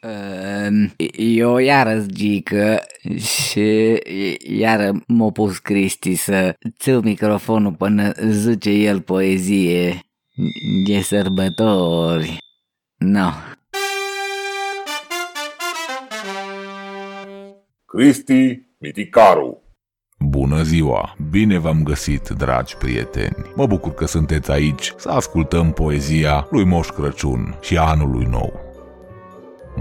Ehm, Eu iară zică și iară m-a pus Cristi să țiu microfonul până zice el poezie. E sărbători. No. Cristi Miticaru. Bună ziua! Bine v-am găsit, dragi prieteni! Mă bucur că sunteți aici să ascultăm poezia lui Moș Crăciun și a anului nou.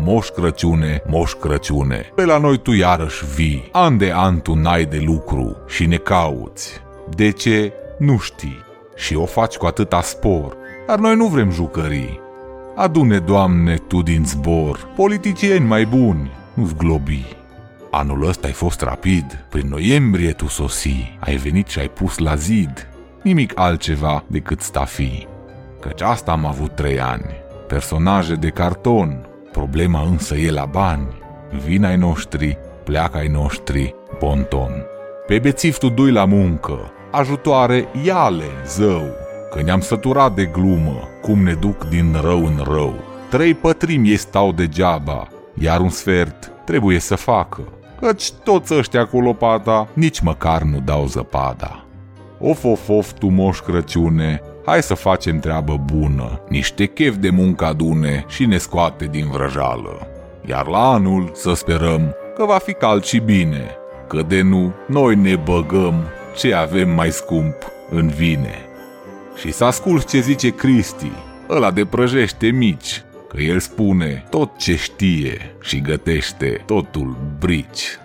Moș Crăciune, Moș Crăciune, pe la noi tu iarăși vii, an de an tu n-ai de lucru și ne cauți. De ce? Nu știi. Și o faci cu atâta spor, dar noi nu vrem jucării. Adune, Doamne, tu din zbor, politicieni mai buni, nu-ți globii. Anul ăsta ai fost rapid, prin noiembrie tu sosi, ai venit și ai pus la zid, nimic altceva decât stafi. Căci asta am avut trei ani, personaje de carton, problema însă e la bani. Vin ai noștri, pleacă ai noștri, ponton. Pe bețiv tu dui la muncă, ajutoare iale, zău, că ne-am săturat de glumă, cum ne duc din rău în rău. Trei pătrimi ei stau degeaba, iar un sfert trebuie să facă, căci toți ăștia cu lopata nici măcar nu dau zăpada. Of, of, of, tu moș Crăciune, hai să facem treabă bună, niște chef de muncă adune și ne scoate din vrăjală. Iar la anul să sperăm că va fi cald și bine, că de nu noi ne băgăm ce avem mai scump în vine. Și să ascult ce zice Cristi, ăla de prăjește mici, că el spune tot ce știe și gătește totul brici.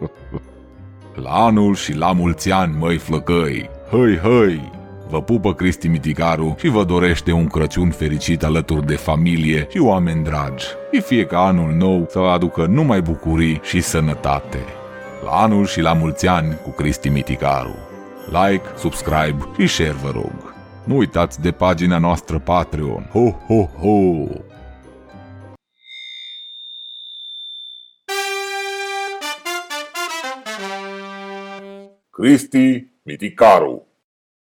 la anul și la mulți ani, măi flăcăi, hăi, hăi! Vă pupă Cristi Miticaru și vă dorește un Crăciun fericit alături de familie și oameni dragi. Și fie ca anul nou să vă aducă numai bucurii și sănătate. La anul și la mulți ani cu Cristi Miticaru. Like, subscribe și share vă rog. Nu uitați de pagina noastră Patreon. Ho, ho, ho! Cristi Miticaru.